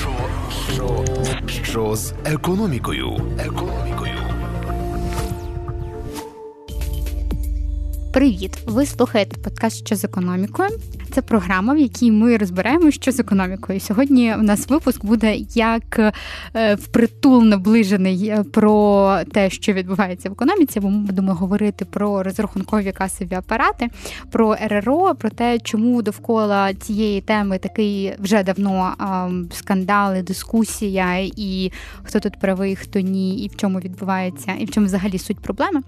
Що, що, що з економікою? Економікою. Привіт! Ви слухаєте подкаст «Що з економікою. Це програма, в якій ми розбираємо, що з економікою. Сьогодні у нас випуск буде як е, впритул наближений е, про те, що відбувається в економіці. Бо ми будемо говорити про розрахункові касові апарати, про РРО, про те, чому довкола цієї теми такий вже давно скандали, дискусія, і хто тут правий, хто ні, і в чому відбувається, і в чому взагалі суть проблеми.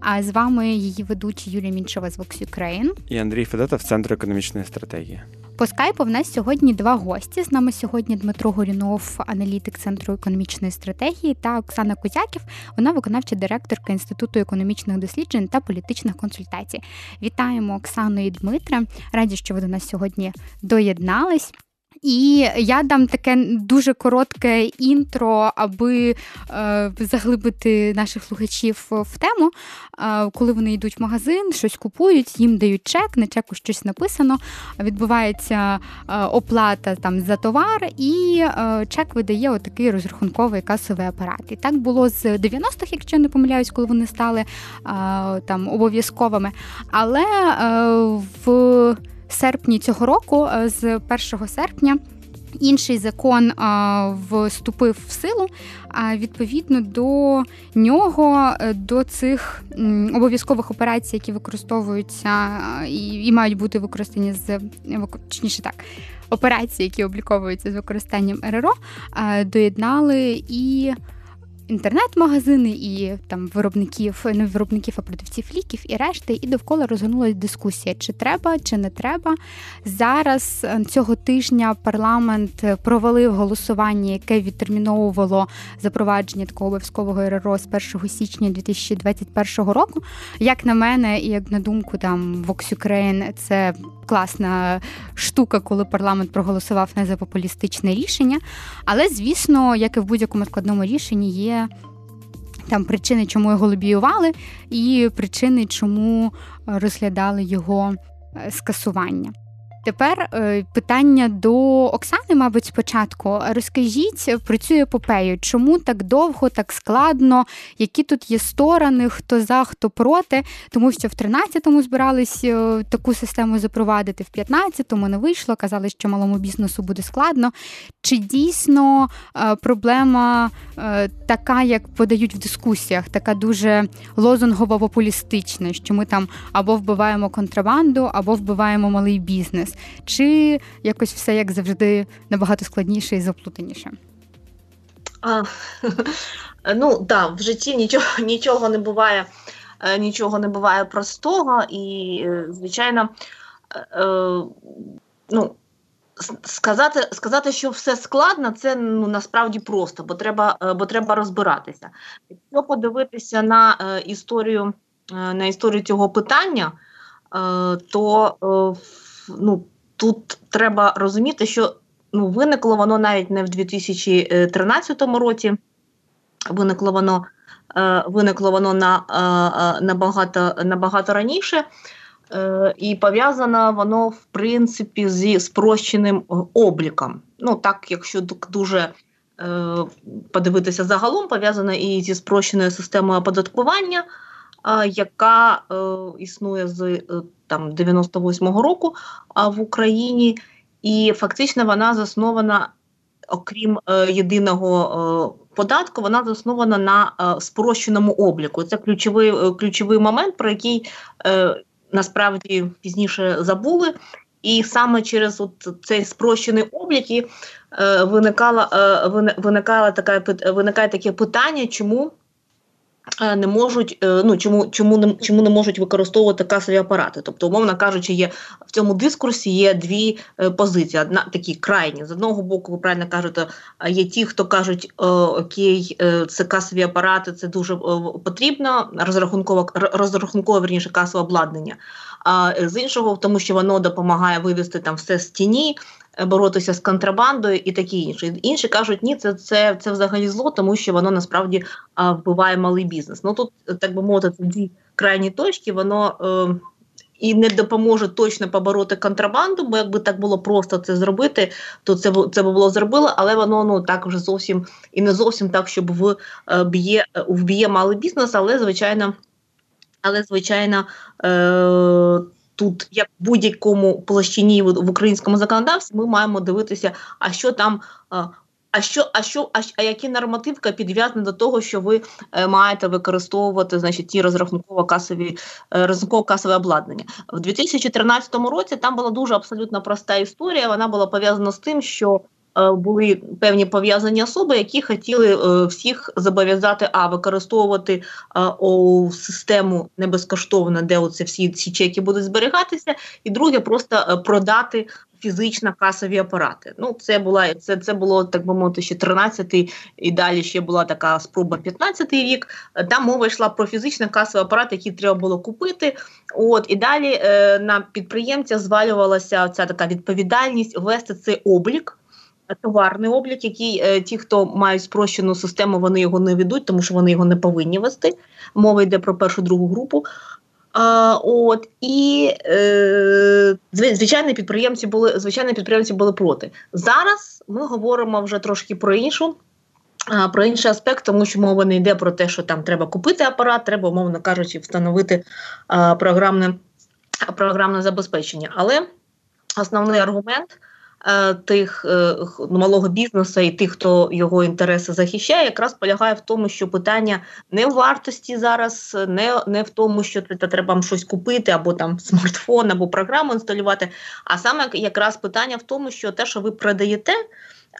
А з вами її ведучі Юлія Мінчева з Vox Ukraine. і Андрій Федотов, Центру економічної стратегії. По скайпу в нас сьогодні два гості. З нами сьогодні Дмитро Горюнов, аналітик Центру економічної стратегії, та Оксана Кузяків. Вона виконавча директорка Інституту економічних досліджень та політичних консультацій. Вітаємо Оксану і Дмитра. Раді, що ви до нас сьогодні доєднались. І я дам таке дуже коротке інтро, аби е, заглибити наших слухачів в тему. Е, коли вони йдуть в магазин, щось купують, їм дають чек, на чеку щось написано. Відбувається е, оплата там за товар, і е, чек видає отакий розрахунковий касовий апарат. І так було з 90-х, якщо не помиляюсь, коли вони стали е, там обов'язковими. Але е, в серпні цього року, е, з 1 серпня. Інший закон а, вступив в силу, а відповідно до нього, е, до цих обов'язкових операцій, які використовуються і, і мають бути використані з точніше так, операції, які обліковуються з використанням РРО, а, доєднали і інтернет-магазини і там виробників, не виробників, а продавців ліків і решти, і довкола розгорнулася дискусія, чи треба, чи не треба. Зараз е, цього тижня парламент провалив голосування, яке відтерміновувало запровадження такого обов'язкового РРО з 1 січня 2021 року. Як на мене, і як на думку там Vox Ukraine, це класна штука, коли парламент проголосував не за популістичне рішення. Але, звісно, як і в будь-якому складному рішенні, є там причини, чому його лобіювали, і причини, чому розглядали його е, скасування. Тепер е, питання до Оксани, мабуть, спочатку. Розкажіть про цю епопею, чому так довго, так складно, які тут є сторони, хто за, хто проти, тому що в 13-му збирались е, таку систему запровадити, в 15-му не вийшло, казали, що малому бізнесу буде складно. Чи дійсно е, проблема така, як подають в дискусіях, така дуже лозунгово популістична, що ми там або вбиваємо контрабанду, або вбиваємо малий бізнес чи якось все як завжди набагато складніше і заплутаніше? А, Ну так, в житті нічого нічого не буває, е, нічого не буває простого, і, е, звичайно, е, ну. Сказати, сказати, що все складно, це ну насправді просто, бо треба бо треба розбиратися. Якщо подивитися на історію на історію цього питання, е, то е, ну, тут треба розуміти, що ну, виникло воно навіть не в 2013 році, виникло воно е, виникло воно на, е, е, набагато, набагато раніше. І пов'язано воно, в принципі, зі спрощеним обліком. Ну, так, якщо дуже е, подивитися загалом, пов'язано і зі спрощеною системою оподаткування, е, яка е, існує з там 98-го року в Україні, і фактично вона заснована, окрім е, єдиного е, податку, вона заснована на е, спрощеному обліку. Це ключовий е, ключовий момент, про який е, насправді пізніше забули. І саме через от цей спрощений облік е, виникала е, виникала така виникає таке питання, чому не можуть, е, ну чому чому не чому не можуть використовувати касові апарати? Тобто, умовно кажучи, є в цьому дискурсі є дві е, позиції. Одна такі крайні з одного боку, ви правильно кажете, є ті, хто кажуть, окей, це касові апарати, це дуже потрібно. Розрахунково розрахункове верніше касове обладнання. А з іншого, тому що воно допомагає вивести там все з тіні, боротися з контрабандою і таке інше. Інші кажуть, ні, це це, це взагалі зло, тому що воно насправді а, вбиває малий бізнес. Ну тут, так би мовити, це дві крайні точки, воно. Е, і не допоможе точно побороти контрабанду, бо якби так було просто це зробити, то це це би було зробило, але воно ну так вже зовсім і не зовсім так, щоб в б'є вб'є малий бізнес, але звичайно, але звичайно. Е- Тут, як в будь-якому площині в українському законодавстві, ми маємо дивитися, а що там а що, а що, а, а які нормативка підв'язана до того, що ви е, маєте використовувати значить, ті розрахунково касові е, розрахунково касове обладнання в 2013 році? Там була дуже абсолютно проста історія. Вона була пов'язана з тим, що були певні пов'язані особи, які хотіли е, всіх зобов'язати а використовувати е, о, систему не безкоштовно, де оце всі ці чеки будуть зберігатися, і друге просто е, продати фізично касові апарати. Ну, це була це це було так би мовити, ще 13-й, і далі ще була така спроба 15-й рік. Там мова йшла про фізичний касовий апарат, який треба було купити. От і далі е, на підприємця звалювалася ця така відповідальність вести цей облік. Товарний облік, який е, ті, хто мають спрощену систему, вони його не ведуть, тому що вони його не повинні вести. Мова йде про першу другу групу. А, От і е, звичайні підприємці були звичайні підприємці були проти. Зараз ми говоримо вже трошки про іншу. Про інший аспект, тому що мова не йде про те, що там треба купити апарат, треба, умовно кажучи, встановити а, програмне програмне забезпечення. Але основний аргумент Е, тих е, малого бізнесу і тих, хто його інтереси захищає, якраз полягає в тому, що питання не в вартості зараз, не не в тому, що треба щось купити, або там смартфон, або програму інсталювати. А саме якраз питання в тому, що те, що ви продаєте.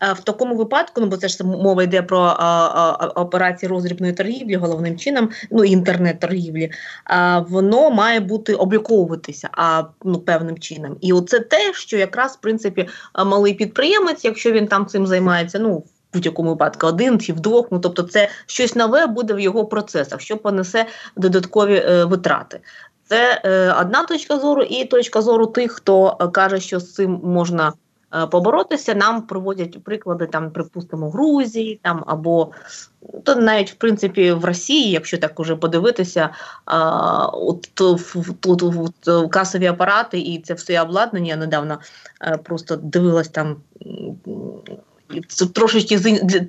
В такому випадку, ну бо це ж мова йде про а, а, операції роздрібної торгівлі, головним чином, ну інтернет-торгівлі, а, воно має бути обліковуватися а, ну, певним чином. І оце те, що якраз в принципі малий підприємець, якщо він там цим займається, ну в будь-якому випадку один чи вдвох, ну тобто, це щось нове буде в його процесах, що понесе додаткові е, витрати. Це е, одна точка зору, і точка зору тих, хто е, каже, що з цим можна. Е, поборотися. Нам проводять приклади там, припустимо, Грузії там або то навіть в принципі в Росії, якщо так уже подивитися, а, от тут касові апарати і це все обладнання я недавно а, е, просто дивилась там. Трошечки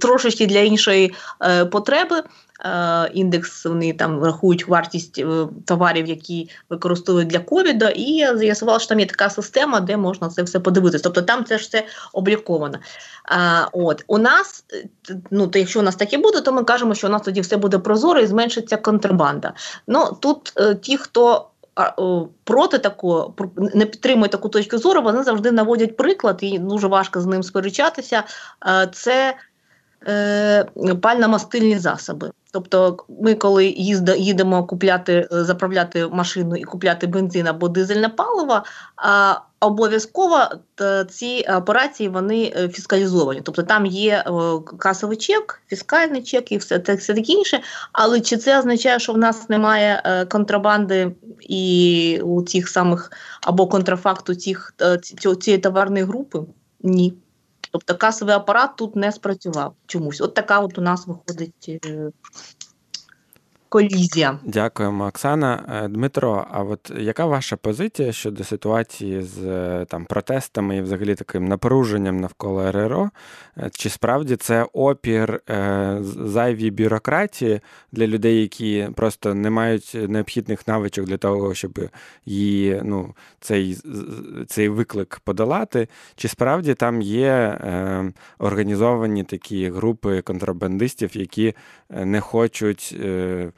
трошечки для іншої е, потреби, Е, індекс, вони там рахують вартість е, товарів, які використовують для ковіду, і я з'ясувала, що там є така система, де можна це все подивитися. Тобто там це ж все обліковано. А, от У нас, ну то якщо у нас таке буде, то ми кажемо, що у нас тоді все буде прозоро і зменшиться контрабанда. Ну Тут е, ті, хто проти такого не підтримує таку точку зору, вони завжди наводять приклад, і дуже важко з ним сперечатися. Це е, пально-мастильні засоби. Тобто, ми, коли їдемо купляти, е, заправляти машину і купляти бензин або дизельне паливо, обов'язково ці операції вони е, фіскалізовані. Тобто там є касовий чек, фіскальний чек і все це все таке інше. Але чи це означає, що в нас немає е, контрабанди і у цих самих або контрафакту цих цієї товарної групи? Ні. Тобто касовий апарат тут не спрацював чомусь. От така от у нас виходить е, колізія. Дякуємо, Оксана. Е, Дмитро, а от яка ваша позиція щодо ситуації з е, там протестами і взагалі таким напруженням навколо РРО? Е, чи справді це опір зайвій бюрократії для людей, які просто не мають необхідних навичок для того, щоб її ну, цей цей виклик подолати? Чи справді там є організовані такі групи контрабандистів, які не хочуть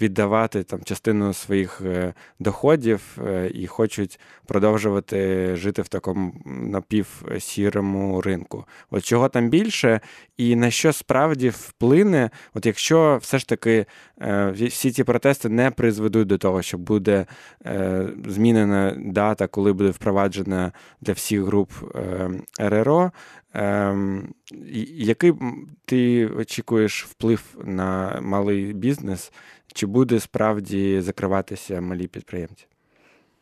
віддавати там частину своїх е, доходів е, і хочуть продовжувати жити в такому напівсірому ринку. От чого там більше, і на що справді вплине, от якщо все ж таки е, всі ці протести не призведуть до того, що буде змінена дата, коли буде впроваджена для всіх груп РРО. Ем, який ти очікуєш вплив на малий бізнес чи буде справді закриватися малі підприємці?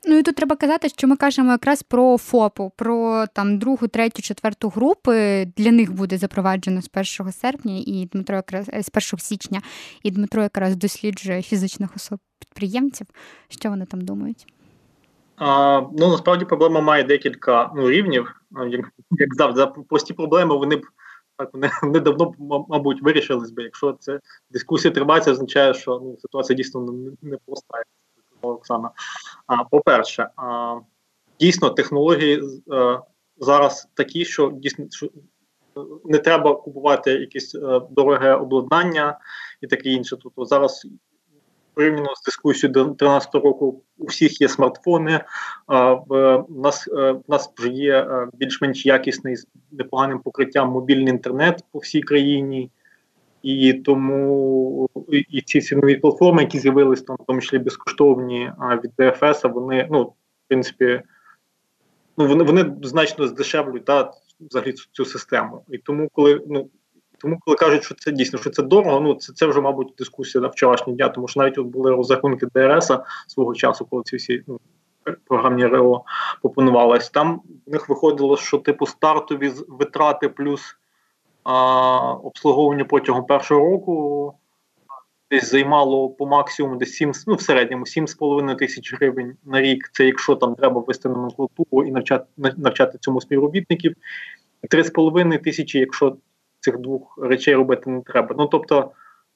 Ну і тут треба казати, що ми кажемо якраз про ФОПу, про там другу, третю, четверту групи. Для них буде запроваджено з 1 серпня і Дмитро якраз е, з 1 січня, і Дмитро якраз досліджує фізичних особ підприємців. Що вони там думають? А, Ну насправді проблема має декілька ну, рівнів. Як, як завжди, прості проблеми вони б так вони, вони давно мабуть вирішились би. Якщо це дискусія триває, це означає, що ну, ситуація дійсно не, не проста. Оксана. А, По-перше, а, дійсно технології а, е, зараз такі, що дійсно що не треба купувати якесь а, е, дороге обладнання і таке інше. Тобто зараз порівняно з дискусією до 2013 року у всіх є смартфони. В нас в нас вже є більш-менш якісний з непоганим покриттям мобільний інтернет по всій країні. І тому і ці цінові платформи, які з'явилися там, в тому числі безкоштовні від ДФС, вони, ну, в принципі, ну, вони вони значно здешевлюють та, взагалі цю систему. І тому, коли ну, тому, коли кажуть, що це дійсно що це дорого, ну це це вже, мабуть, дискусія на вчорашній дня, тому що навіть от були розрахунки ДРС свого часу, коли ці всі ну, програмні РЕО пропонувалися. Там в них виходило, що типу стартові витрати плюс а, обслуговування протягом першого року десь займало по максимуму десь 7, ну в середньому 7,5 тисяч гривень на рік. Це якщо там треба ввести номенклатуру і навчати навчати цьому співробітників. 3,5 тисячі, якщо цих двох речей робити не треба. Ну тобто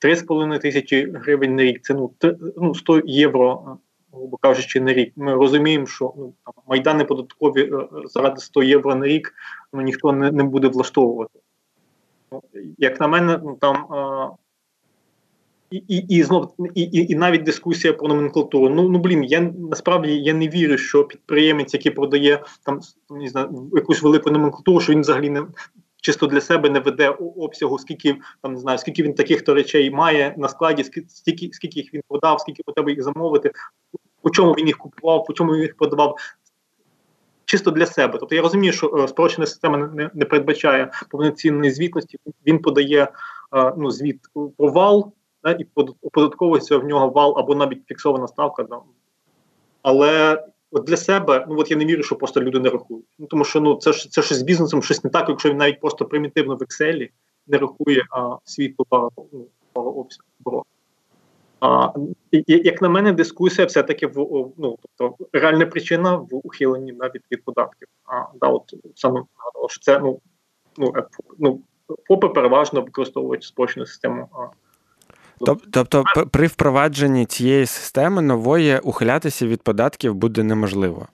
3,5 тисячі гривень на рік це ну, ну 100 євро, грубо кажучи, на рік. Ми розуміємо, що ну, там, майдани податкові е, заради 100 євро на рік ну, ніхто не не буде влаштовувати. Ну, Як на мене, ну там. І і, і знов і, і, і навіть дискусія про номенклатуру. Ну ну блін, я насправді я не вірю, що підприємець, який продає там не знаю, якусь велику номенклатуру, що він взагалі не чисто для себе не веде обсягу, скільки там не знаю, скільки він таких то речей має на складі, скільки скільки їх він продав, скільки потрібно їх замовити, по чому він їх купував, по чому він їх продавав. Чисто для себе. Тобто я розумію, що е, спрощена система не, не передбачає повноцінної звітності. Він подає е, ну, звіт про вал, да, і оподатковується в нього вал або навіть фіксована ставка. Да. Але от для себе, ну от я не вірю, що просто люди не рахують. Ну тому що ну це ж це ж з бізнесом щось не так, якщо він навіть просто примітивно в Excel не рахує а, свій товар ну, обсяг А, Як на мене, дискусія все-таки в ну, тобто реальна причина в ухиленні навіть від податків. А да, от саме що це ну ну, е, ну ФОПи переважно використовують спрощену систему Тобто, при впровадженні цієї системи нової ухилятися від податків буде неможливо.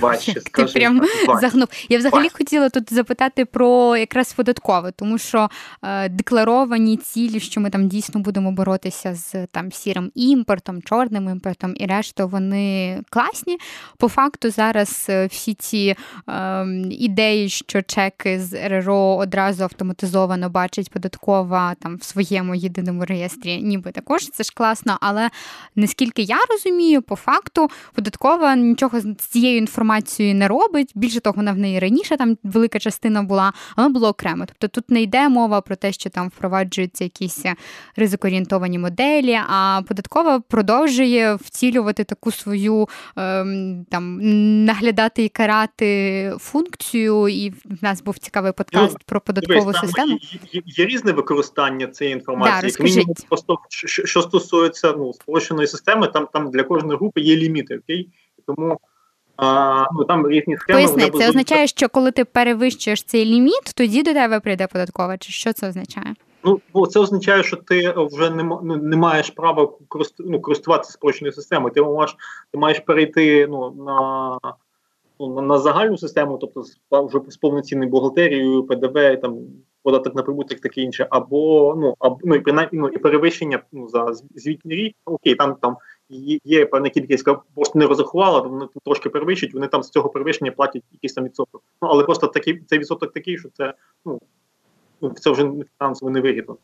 Важче, Ти прям загнув. Я взагалі Важче. хотіла тут запитати про якраз податкове, тому що е, декларовані цілі, що ми там дійсно будемо боротися з там сірим імпортом, чорним імпортом і решту, вони класні. По факту, зараз е, всі ці е, ідеї, що чеки з РРО одразу автоматизовано бачить податкова там в своєму єдиному реєстрі, ніби також це ж класно. Але наскільки я розумію, по факту податкова нічого з цією інформацією не робить. Більше того, вона в неї раніше там велика частина була, а воно було окремо. Тобто тут не йде мова про те, що там впроваджуються якісь ризикоорієнтовані моделі, а податкова продовжує вцілювати таку свою ем, там наглядати і карати функцію. І в нас був цікавий подкаст ну, про податкову дивись, систему. Є, є різне використання цієї інформації. Да, мінімум, просто що, що стосується ну спрощеної системи, там там для кожної групи є ліміти, окей? Тому а, ну, там різні схеми. Поясни, це означає, що коли ти перевищуєш цей ліміт, тоді до тебе прийде податкова, чи що це означає? Ну, бо це означає, що ти вже не ну, не маєш права ну, користуватися спрощеною системою. Ти маєш ти маєш перейти ну, на ну, на загальну систему, тобто вже з повноцінною бухгалтерією, ПДВ, там податок на прибуток, таке інше, або ну або ну і принаймні ну, і перевищення ну, за звітний рік. Окей, там там є певна кількість, яка просто не розрахувала, вони трошки перевищують, вони там з цього перевищення платять якийсь там відсоток. Ну але просто такий цей відсоток такий, що це ну, ну це вже фінансово невигідно.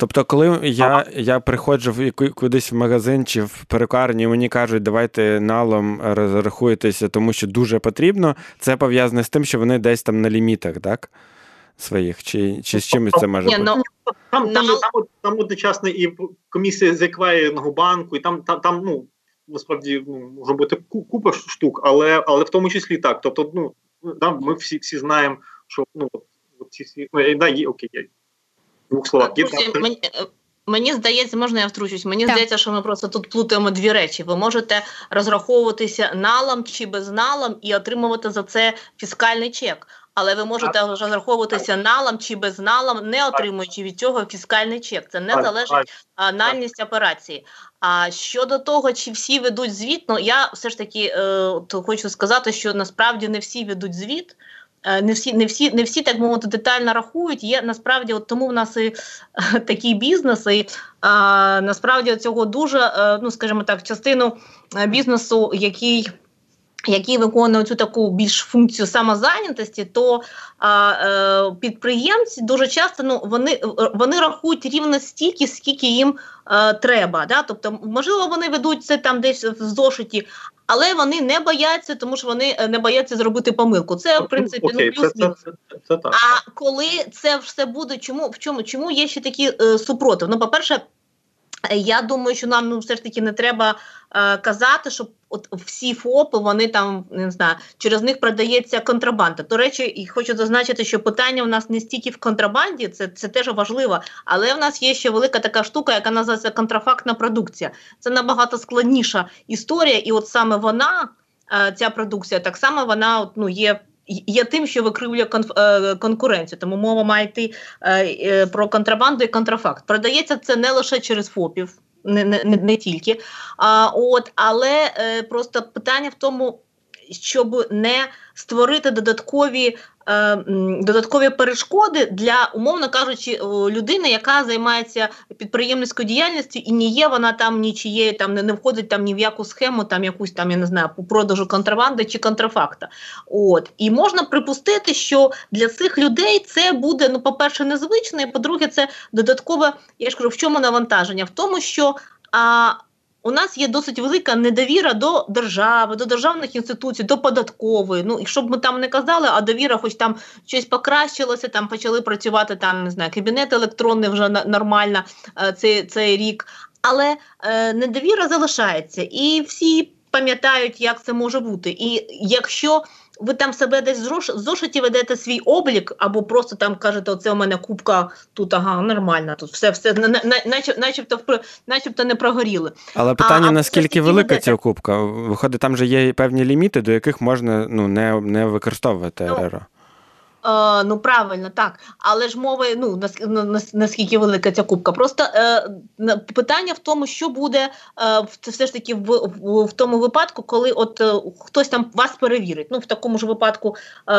Тобто, коли я я приходжу в кудись в магазин чи в перукарні, і мені кажуть, давайте налом розрахуєтеся, тому що дуже потрібно, це пов'язане з тим, що вони десь там на лімітах, так? Своїх, чи чи з чимось це може бути? Ну, там там, там, там одночасно і комісія з еквайринного банку, і там там, там ну насправді ну, може бути купа штук, але але в тому числі так. Тобто, ну там ми всі всі знаємо, що ну ці всі ну, да, є окей, є. двох словах. Друзі, мені, Мені здається, можна я втручусь. Мені так. здається, що ми просто тут плутаємо дві речі. Ви можете розраховуватися налом чи безналом і отримувати за це фіскальний чек. Але ви можете розраховуватися налом чи безналом, не отримуючи від цього фіскальний чек. Це не залежить нальність операції. А щодо того, чи всі ведуть звіт, ну я все ж таки е, хочу сказати, що насправді не всі ведуть звіт. Е, не всі не всі, не всі так мовити детально рахують. Є насправді, от тому в нас і е, такі бізнеси. І, а, насправді цього дуже, е, ну скажімо так, частину бізнесу, який який виконує цю таку більш функцію самозайнятості, то а, е, підприємці дуже часто ну, вони вони рахують рівно стільки, скільки їм е, треба. Да? Тобто, можливо, вони ведуть це там десь в зошиті, але вони не бояться, тому що вони е, не бояться зробити помилку. Це в принципі okay, ну плюс мінус. А коли це все буде, чому в чому чому є ще такі е, супротив? Ну, по перше. Я думаю, що нам ну все ж таки не треба е, казати, що от всі ФОПи вони там не знаю, через них продається контрабанда. До речі, і хочу зазначити, що питання у нас не стільки в контрабанді, це це теж важливо, але в нас є ще велика така штука, яка називається контрафактна продукція. Це набагато складніша історія, і от саме вона, е, ця продукція, так само вона ну, є є тим, що викривлює е, конкуренцію. Тому мова має йти е, е, про контрабанду і контрафакт. Продається це не лише через ФОПів, не не, не тільки. А, от, Але просто питання в тому, щоб не створити додаткові е, додаткові перешкоди для, умовно кажучи, людини, яка займається підприємницькою діяльністю, і не є вона там нічією, там не, входить там ні в яку схему, там якусь там я не знаю по продажу контрабанди чи контрафакта. От і можна припустити, що для цих людей це буде ну, по перше, незвично, і по-друге, це додаткове. Я ж кажу, в чому навантаження? В тому, що а, у нас є досить велика недовіра до держави, до державних інституцій, до податкової. Ну і щоб ми там не казали, а довіра, хоч там щось покращилося, там почали працювати там, не знаю, кабінет електронний вже нормально е, цей цей рік. Але е, недовіра залишається, і всі пам'ятають, як це може бути. І якщо ви там себе десь в зошиті ведете свій облік, або просто там кажете, оце у мене кубка тут, ага, нормально, тут все, все начебто, начебто, начебто не прогоріли. Але питання, а, наскільки велика ведете... ця кубка? Виходить, там же є певні ліміти, до яких можна ну, не не використовувати ну, РРО. Е, ну правильно, так. Але ж мова, ну наскільки велика ця кубка. Просто е, питання в тому, що буде е, все ж таки в, в в, тому випадку, коли от е, хтось там вас перевірить. Ну в такому ж випадку е,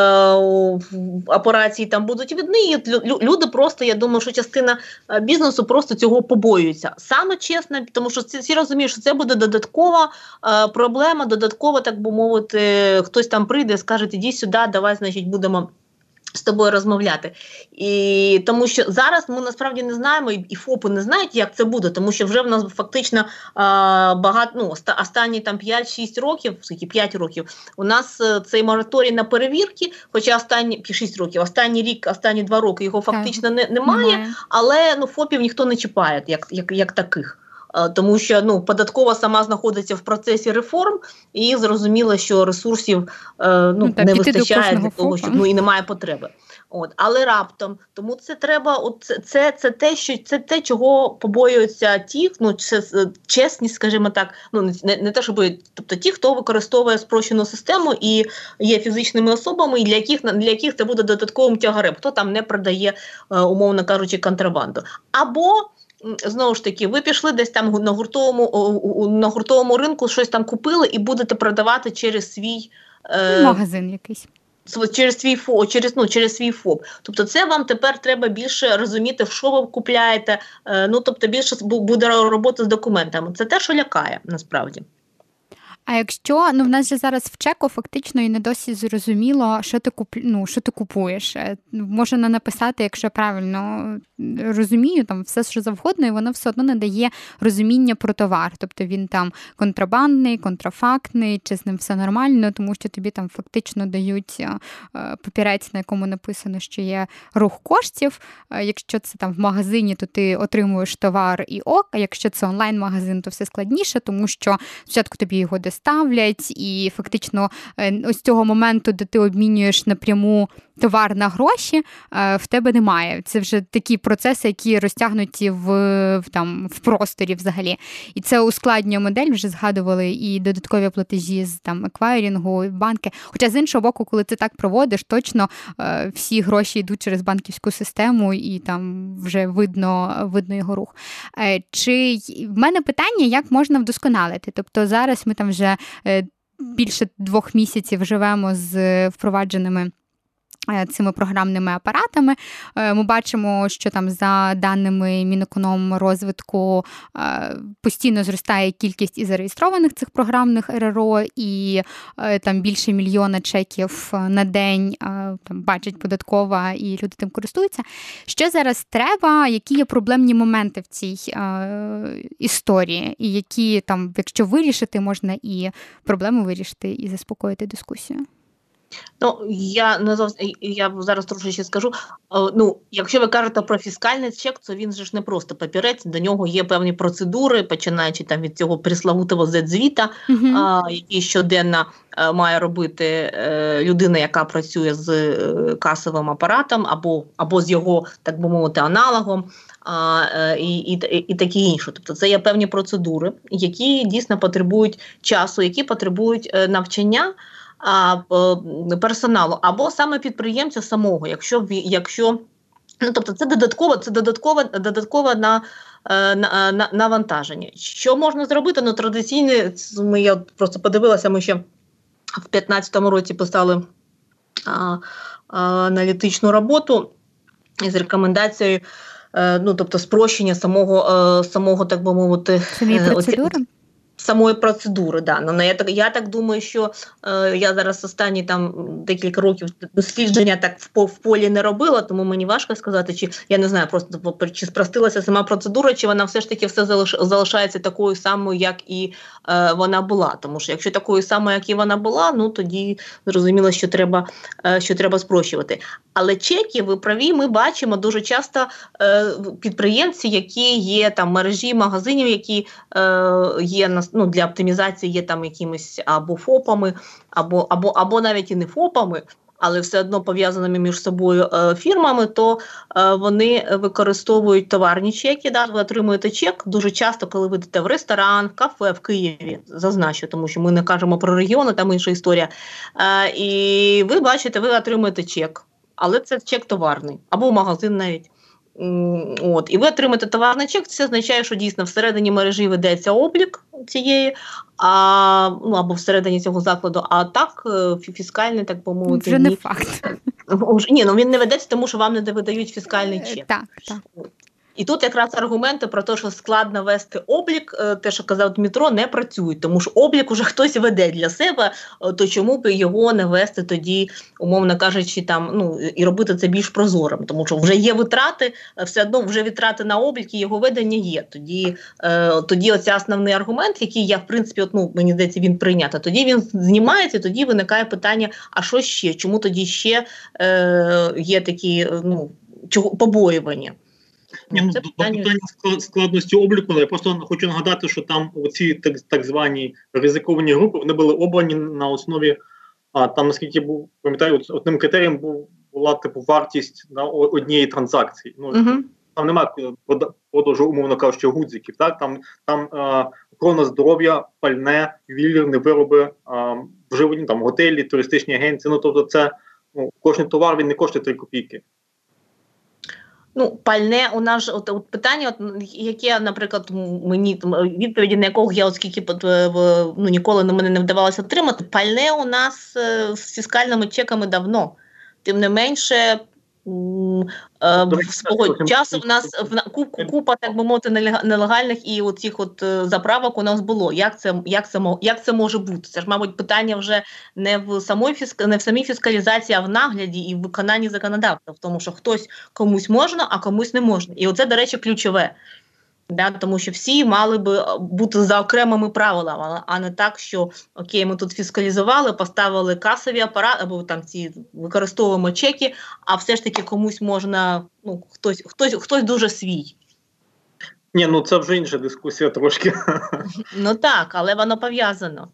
операції там будуть видні. Люди просто, я думаю, що частина е, бізнесу просто цього побоюється. Саме чесно, тому що всі розуміють, що це буде додаткова е, проблема, додаткова, так би мовити, хтось там прийде, скаже, іди сюди, давай, значить, будемо. З тобою розмовляти, і тому що зараз ми насправді не знаємо, і ФОПи не знають, як це буде, тому що вже в нас фактично а, багато ну, останні там 5-6 років, скільки 5 років, у нас е, цей мораторій на перевірки, хоча останні 6 років, останній рік, останні 2 роки його фактично не, немає, але ну ФОПів ніхто не чіпає, як, як, як таких. Е, тому що ну податкова сама знаходиться в процесі реформ, і зрозуміло, що ресурсів е, ну, ну не вистачає для того, щоб ну і немає потреби. От, але раптом тому це треба. От це, це те, що це те, чого побоюються ті, ну це чесні, скажімо так. Ну не не те, щоб тобто ті, хто використовує спрощену систему і є фізичними особами, і для яких для яких це буде додатковим тягарем, хто там не продає, е, умовно кажучи, контрабанду або знову ж таки, ви пішли десь там на гуртовому на гуртовому ринку, щось там купили і будете продавати через свій е, магазин якийсь. Через свій ФО, через ну через свій ФОП. Тобто, це вам тепер треба більше розуміти, в що ви купляєте. Е, ну тобто більше буде роботи з документами. Це те, що лякає насправді. А якщо ну в нас же зараз в чеку фактично і не досі зрозуміло, що ти куп... ну, що ти купуєш, е, можна написати, якщо я правильно розумію, там все що завгодно, і воно все одно не дає розуміння про товар. Тобто він там контрабандний, контрафактний, чи з ним все нормально, тому що тобі там фактично дають е, папірець, на якому написано, що є рух коштів. Е, якщо це там в магазині, то ти отримуєш товар і ок. А якщо це онлайн-магазин, то все складніше, тому що спочатку тобі його доставлять, і фактично е, ось цього моменту, де ти обмінюєш напряму товар на гроші е, в тебе немає. Це вже такі процеси, які розтягнуті в в, там в просторі взагалі. І це ускладнює модель, вже згадували і додаткові платежі з там еквайрінгу, банки. Хоча з іншого боку, коли ти так проводиш, точно е, всі гроші йдуть через банківську систему, і там вже видно видно його рух. Е, чи в мене питання, як можна вдосконалити? Тобто зараз ми там вже більше двох місяців живемо з впровадженими. Е, цими програмними апаратами е, ми бачимо, що там за даними Мінекономрозвитку е, постійно зростає кількість і зареєстрованих цих програмних РРО, і там більше мільйона чеків на день там бачить податкова, і люди тим користуються. Що зараз треба? Які є проблемні моменти в цій історії, і які там, якщо вирішити, можна і проблему вирішити, і заспокоїти дискусію? Ну, я не зовсім я зараз трошечки скажу. Ну, якщо ви кажете про фіскальний чек, то він же ж не просто папірець, до нього є певні процедури, починаючи там від цього приславутого Z-звіта, uh-huh. а, який щоденно має робити е, людина, яка працює з е, касовим апаратом, або або з його, так би мовити, аналогом. А, е, і, і, і таке інше. Тобто це є певні процедури, які дійсно потребують часу, які потребують навчання персоналу, або саме підприємця самого, якщо якщо ну тобто це додатково, це додаткове додаткове на. Е, на, на навантаження. Що можна зробити? Ну, традиційне, ми я просто подивилася, ми ще в 2015 році писали а, а, аналітичну роботу із рекомендацією, е, ну тобто спрощення самого, е, самого так би мовити, Самі процедури? Самої процедури. Да. Ну, я так я так думаю, що е, я зараз останні там декілька років дослідження так в, в полі не робила, тому мені важко сказати, чи я не знаю, просто чи спростилася сама процедура, чи вона все ж таки все залиш, залишається такою самою, як і е, вона була. Тому що якщо такою самою, як і вона була, ну тоді зрозуміло, що треба, е, що треба спрощувати. Але чеки, ви праві, ми бачимо дуже часто е, підприємці, які є там мережі магазинів, які є ну, для оптимізації є там якимись або ФОПами, або або, або навіть і не ФОПами, але все одно пов'язаними між собою е, фірмами, то е, вони використовують товарні чеки. Да, Ви отримуєте чек дуже часто, коли ви йдете в ресторан, в кафе в Києві, зазначу, тому що ми не кажемо про регіони, там інша історія. Е, і ви бачите, ви отримуєте чек, але це чек товарний або в магазин навіть. От, І ви отримаєте товарний чек, це означає, що дійсно всередині мережі ведеться облік цієї, а, ну, або всередині цього закладу, а так е, фіскальний, так би мовити. Вже не факт. Ні, ну він не ведеться, тому що вам не видають фіскальний чек. Так, так. І тут якраз аргументи про те, що складно вести облік, е, те, що казав Дмитро, не працюють, тому що облік уже хтось веде для себе, е, то чому б його не вести тоді, умовно кажучи, там ну і робити це більш прозорим, тому що вже є витрати, е, все одно вже витрати на облік і його ведення є. Тоді е, тоді оця основний аргумент, який я в принципі, от, ну, мені здається, він прийнято. Тоді він знімається, тоді виникає питання: а що ще? Чому тоді ще е, є такі ну чого побоювання? Ні, ну, До питання складності обліку, я просто хочу нагадати, що там оці так так звані ризиковані групи вони були обрані на основі, а там, наскільки був пам'ятаю, одним критерієм був, була типу вартість на однієї транзакції. Ну, uh-huh. Там немає продажу, умовно кажучи, гудзиків. Так? Там там а, охорона здоров'я, пальне, ювелірні вироби, а, вживані там готелі, туристичні агенції. Ну тобто, це ну, кожен товар він не коштує 3 копійки. Ну, пальне у нас от, от питання, от, яке, наприклад, мені відповіді на якого я оскільки ну, ніколи на мене не вдавалося отримати, пальне у нас е, з фіскальними чеками давно. Тим не менше, Е, свого часу в нас в купа, так би мовити, нелегальних і оцих от е, заправок у нас було. Як це як це як це може бути? Це ж, мабуть, питання вже не в самої фіск... не в самій фіскалізації, а в нагляді і в виконанні законодавства, в тому, що хтось комусь можна, а комусь не можна. І оце, до речі, ключове. Да, Тому що всі мали би е, бути за окремими правилами, а не так, що окей, ми тут фіскалізували, поставили касові апарати, або там ці використовуємо чеки, а все ж таки комусь можна, ну хтось хтось хтось дуже свій. Ні, ну це вже інша дискусія трошки. Ну так, але воно пов'язано.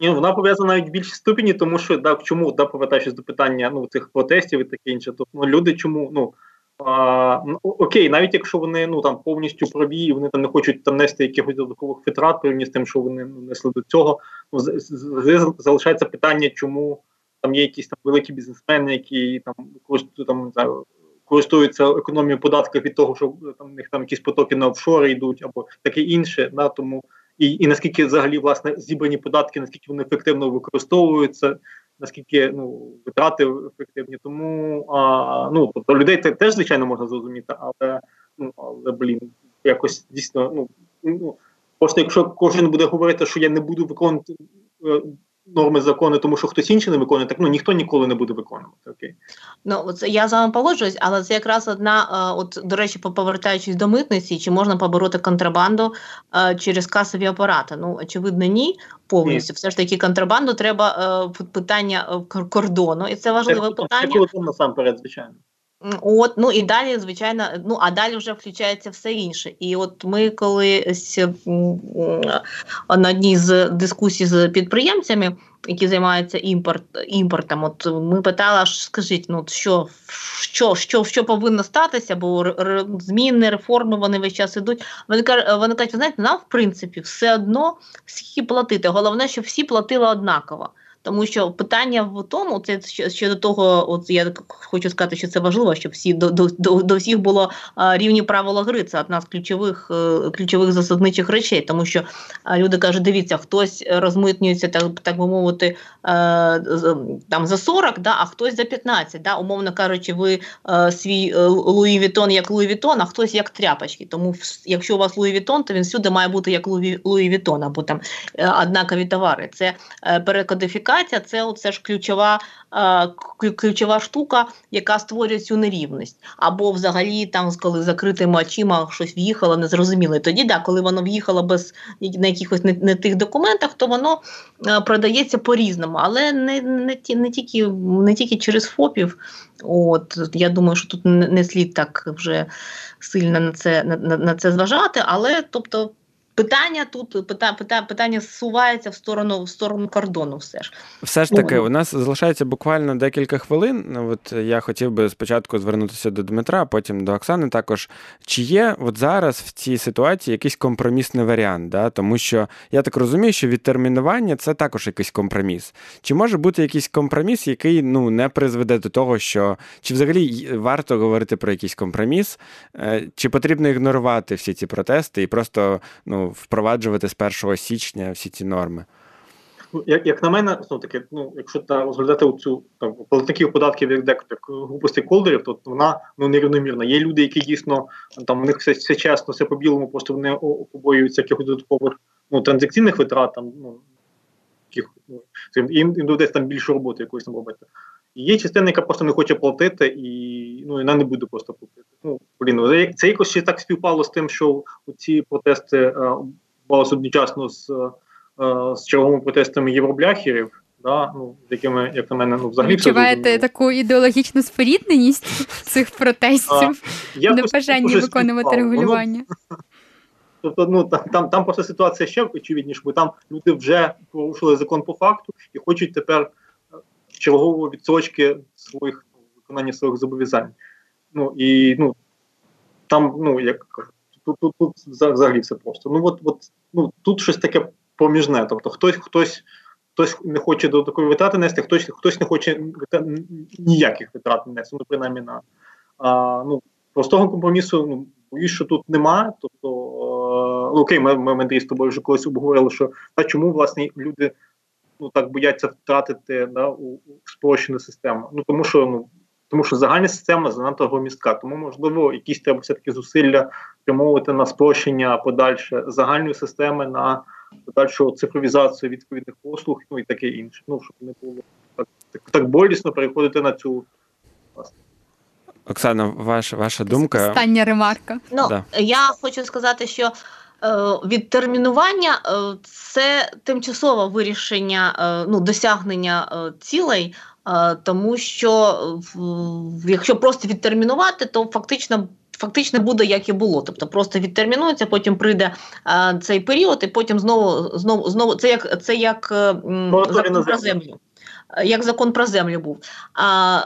Ні, вона пов'язана навіть в більшій ступені, тому що да, чому да, повертаючись до питання ну, цих протестів і таке інше, то ну, люди чому ну. Ну, Окей, навіть якщо вони ну там повністю праві, і вони там не хочуть там нести якихось додаткових витрат порівняно з тим, що вони ну, несли до цього, ну залишається питання, чому там є якісь там великі бізнесмени, які там там не знаю, користуються економією податків від того, що там у них там якісь потоки на офшори йдуть, або таке інше. Да, тому і і наскільки взагалі власне зібрані податки, наскільки вони ефективно використовуються, наскільки ну витрати ефективні. Тому а, ну тобто людей це теж звичайно можна зрозуміти, але ну але блін, якось дійсно ну ну просто якщо кожен буде говорити, що я не буду виконувати е, норми закону, тому що хтось інший не виконує, так ну ніхто ніколи не буде виконувати. Окей. Ну от я з вами погоджуюсь, але це якраз одна, е, от до речі, повертаючись до митниці, чи можна побороти контрабанду е, через касові апарати? Ну очевидно, ні. Повністю, все ж таки, контрабанду треба е, питання кордону, і це важливе це, питання. Це насамперед, звичайно. От, ну і далі, звичайно, ну а далі вже включається все інше. І от ми колись на одній з дискусій з підприємцями, які займаються імпорт, імпортом, от ми питали, скажіть, ну що що, що, що повинно статися, бо зміни, реформи вони весь час ідуть. Вони кажуть, вони кажуть, знаєте, нам в принципі все одно скільки платити. Головне, щоб всі платили однаково. Тому що питання в тому, це ще до того, от я хочу сказати, що це важливо, щоб всі до до, до всіх було а, рівні правила гри. Це одна з ключових е, ключових засадничих речей, тому що а, люди кажуть, дивіться, хтось розмитнюється, так так би мовити, е, там за 40, да, а хтось за 15. Да, Умовно кажучи, ви е, свій Louis Vuitton як Louis Vuitton, а хтось як тряпочки. Тому якщо у вас Louis Vuitton, то він всюди має бути як Louis Vuitton, або там однакові товари. Це перекодифікація комунікація це оце ж ключова е, ключова штука, яка створює цю нерівність. Або взагалі, там, коли закритими очима щось в'їхало, незрозуміло. І Тоді, да, коли воно в'їхало без на якихось не, не тих документах, то воно е, продається по-різному, але не не, не, тільки не тільки через ФОПів. От Я думаю, що тут не, слід так вже сильно на це на, на це зважати, але тобто. Питання тут питання, питання зсувається в сторону в сторону кордону. Все ж все ж таки, у нас залишається буквально декілька хвилин. Ну, от я хотів би спочатку звернутися до Дмитра, потім до Оксани. Також чи є от зараз в цій ситуації якийсь компромісний варіант? Да? Тому що я так розумію, що відтермінування це також якийсь компроміс. Чи може бути якийсь компроміс, який ну не призведе до того, що чи взагалі варто говорити про якийсь компроміс, е, чи потрібно ігнорувати всі ці протести і просто ну впроваджувати з 1 січня всі ці норми? Ну, як як на мене, ну таки, ну якщо та розглядати оцю там платників податків як як групу стейкхолдерів, то вона ну нерівномірна. Є люди, які дійсно там у них все все чесно, все по білому, просто вони побоюються якихось додаткових ну транзакційних витрат, там ну яких ну, їм їм доведеться там більше роботи якоїсь там робити. І є частина, яка просто не хоче платити, і ну вона не буде просто платити. Ну блін, ну, це якось ще так співпало з тим, що ці протести е, балися одночасно з е, з черговими протестами євробляхерів. Да, ну, з якими, як на мене, ну взагалі відчуваєте таку ідеологічну спорідненість цих протестів бажання виконувати регулювання. Тобто, ну там там, там просто ситуація ще очевидніше, бо там люди вже порушили закон по факту і хочуть тепер чергової відсочки своїх виконання своїх зобов'язань. Ну і ну там, ну як тут тут, тут взагалі все просто. Ну от, от ну тут щось таке проміжне. Тобто, хтось хтось. Хтось не хоче до такої витрати нести, хтось хтось не хоче ніяких витрат нести, ну принаймні на а, ну простого компромісу. Ну боюсь, що тут немає. Тобто, е, окей, ми ми, ми з тобою вже колись обговорили, що та чому власне люди ну так бояться втратити да, у, у спрощену систему. Ну тому що ну тому що загальна система занадто громістка. Тому можливо, якісь треба все таки зусилля спрямовувати на спрощення подальше загальної системи на подальшу цифровізацію відповідних послуг, ну і таке інше. Ну щоб не було так так, так болісно переходити на цю власне. Оксана, ваша ваша думка. Остання ремарка. Ну да. я хочу сказати, що відтермінування е, це тимчасове вирішення е, ну, досягнення цілей, тому що якщо просто відтермінувати, то фактично фактично буде як і було. Тобто просто відтермінується, потім прийде е, цей період, і потім знову знову знову це як це як е, закон про землю. Як закон про землю був. А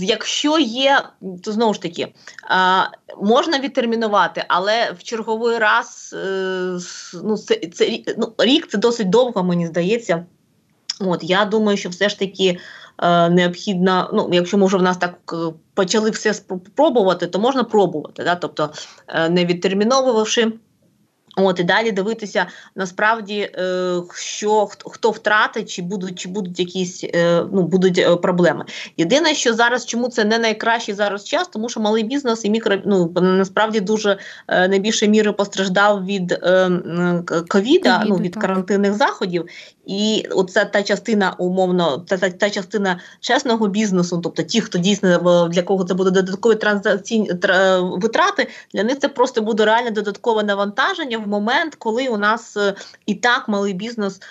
якщо є, то знову ж таки а, можна відтермінувати, але в черговий раз е, ну, це, це ну, рік це досить довго, мені здається. От я думаю, що все ж таки е, необхідно, ну якщо ми вже в нас так е, почали все спробувати, то можна пробувати, да? тобто е, не відтерміновувавши. От і далі дивитися насправді, е, що хто, втратить, чи будуть чи будуть якісь е, ну будуть е, проблеми. Єдине, що зараз чому це не найкращий зараз час, тому що малий бізнес і мікро ну насправді дуже найбільше міри постраждав від ковіда, ну від карантинних заходів, і оце та частина умовно, та, та та, частина чесного бізнесу, тобто ті, хто дійсно для кого це буде додаткові транзакційні витрати, для них це просто буде реальне додаткове навантаження момент, коли у нас е, і так малий бізнес е,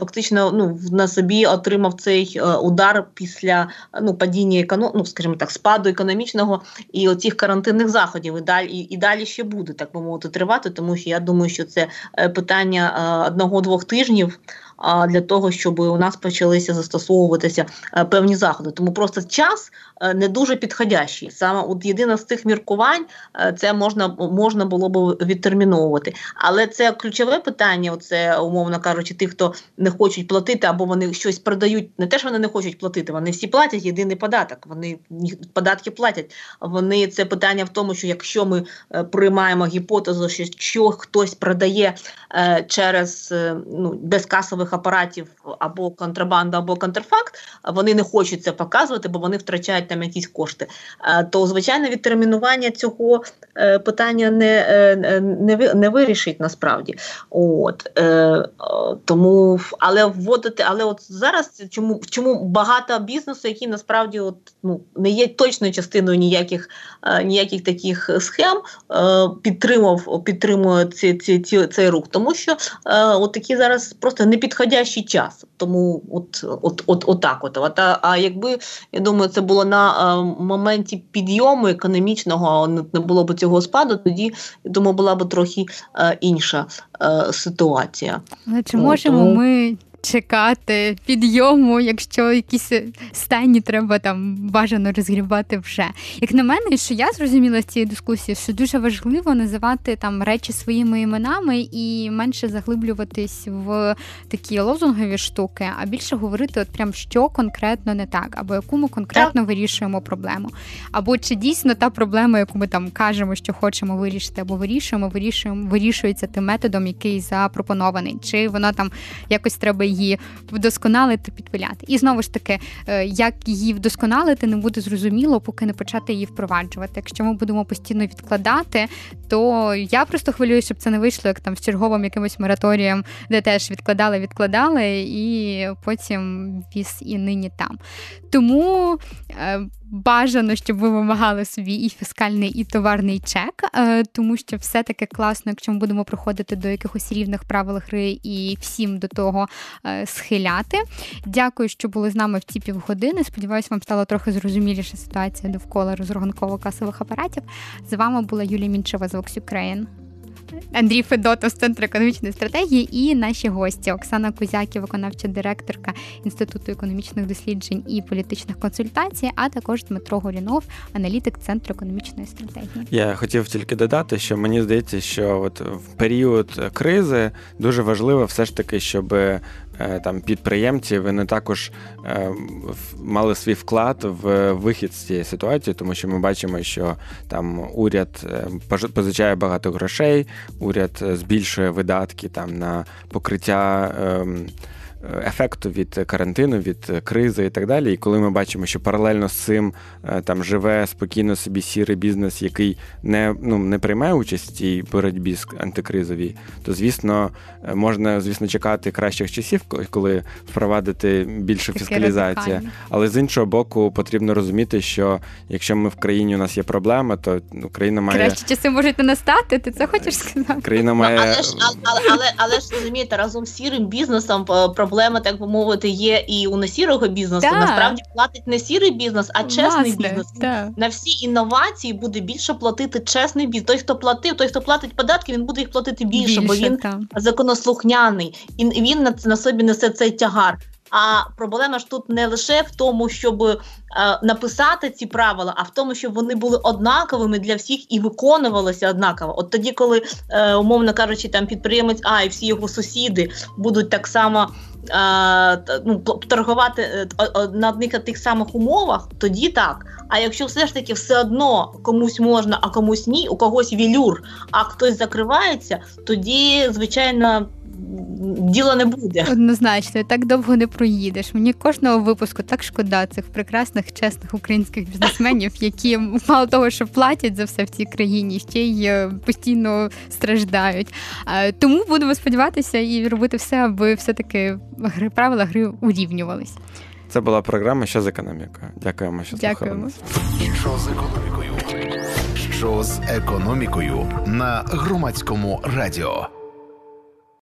фактично ну на собі отримав цей е, удар після ну падіння економ... ну, скажімо так, спаду економічного і оцих карантинних заходів. І далі і далі ще буде так би мовити тривати, тому що я думаю, що це питання одного-двох тижнів для того, щоб у нас почалися застосовуватися е, певні заходи. Тому просто час е, не дуже підходящий. Саме от єдине з цих міркувань е, це можна можна було б відтерміновувати. Але це ключове питання. Оце умовно кажучи, тих, хто не хочуть платити, або вони щось продають. Не те, що вони не хочуть платити, вони всі платять єдиний податок. Вони податки платять. Вони це питання в тому, що якщо ми приймаємо гіпотезу, що, хтось продає через ну безкасових касових апаратів або контрабанда, або контрфакт, вони не хочуть це показувати, бо вони втрачають там якісь кошти. Е, то звичайно відтермінування цього е, питання не е, не, не вирішить насправді. От тому, але вводити, але от зараз чому чому багато бізнесу, які насправді от ну не є точною частиною ніяких ніяких таких схем, підтримав підтримує ці, ці, ці, цей рух, тому що от такі зараз просто не підходящий час. Тому от от, от, от так от. от а, а якби я думаю, це було на а, моменті підйому економічного, не було б цього спаду, тоді я думаю, була б трохи а, інша а, ситуація. Але чи можемо Тому... ми чекати підйому, якщо якісь стані треба там бажано розгрібати вже. Як на мене, що я зрозуміла з цієї дискусії, що дуже важливо називати там речі своїми іменами і менше заглиблюватись в такі лозунгові штуки, а більше говорити, от прям що конкретно не так, або яку ми конкретно так. вирішуємо проблему. Або чи дійсно та проблема, яку ми там кажемо, що хочемо вирішити, або вирішуємо, вирішуємо, вирішується тим методом, який запропонований, чи воно там якось треба її вдосконалити, підпиляти. І знову ж таки, е, як її вдосконалити, не буде зрозуміло, поки не почати її впроваджувати. Якщо ми будемо постійно відкладати, то я просто хвилюю, щоб це не вийшло як там з черговим якимось мораторієм, де теж відкладали, відкладали, і потім віз і нині там. Тому е, бажано, щоб ви вимагали собі і фіскальний, і товарний чек, е, тому що все-таки класно, якщо ми будемо приходити до якихось рівних правил гри і всім до того е, схиляти. Дякую, що були з нами в ці півгодини. Сподіваюсь, вам стала трохи зрозуміліша ситуація довкола розрахунково-касових апаратів. З вами була Юлія Мінчева з Vox Ukraine. Андрій Федотов з Центру економічної стратегії і наші гості Оксана Кузяків, виконавча директорка Інституту економічних досліджень і політичних консультацій, а також Дмитро Горінов, аналітик Центру економічної стратегії. Я хотів тільки додати, що мені здається, що от в період кризи дуже важливо все ж таки, щоб там підприємці вони також е, мали свій вклад в вихід з цієї ситуації, тому що ми бачимо, що там уряд е, позичає багато грошей, уряд збільшує видатки там на покриття. Ем, ефекту від карантину, від кризи і так далі. І коли ми бачимо, що паралельно з цим е, там живе спокійно собі сірий бізнес, який не ну, не приймає участь в цій боротьбі з антикризовій, то звісно е, можна звісно чекати кращих часів, коли впровадити більше фіскалізація. Але з іншого боку, потрібно розуміти, що якщо ми в країні у нас є проблема, то ну, країна має кращі часи можуть не настати. Ти це хочеш сказати? Країна має але ж але, але, але ж розумієте, разом з сірим бізнесом проблема, так би мовити, є і у несірого бізнесу. Да. Насправді платить не сірий бізнес, а чесний Власне, бізнес. Да. На всі інновації буде більше платити чесний бізнес. Той, хто платив, той, хто платить податки, він буде їх платити більше, більше бо він та. законослухняний і він на, на собі несе цей тягар. А проблема ж тут не лише в тому, щоб е, написати ці правила, а в тому, щоб вони були однаковими для всіх і виконувалися однаково. От тоді, коли е, умовно кажучи, там підприємець, а і всі його сусіди будуть так само. Е, ну, торгувати на одних тих самих умовах, тоді так. А якщо все ж таки все одно комусь можна, а комусь ні, у когось вілюр, а хтось закривається, тоді звичайно діла не буде. Однозначно, так довго не проїдеш. Мені кожного випуску так шкода цих прекрасних, чесних українських бізнесменів, які мало того, що платять за все в цій країні, ще й е, постійно страждають. Тому будемо сподіватися і робити все, аби все-таки гри правила гри урівнювались. Це була програма «Що з економікою». Дякуємо, що Дякуємо. Що з економікою? Що з економікою на громадському радіо?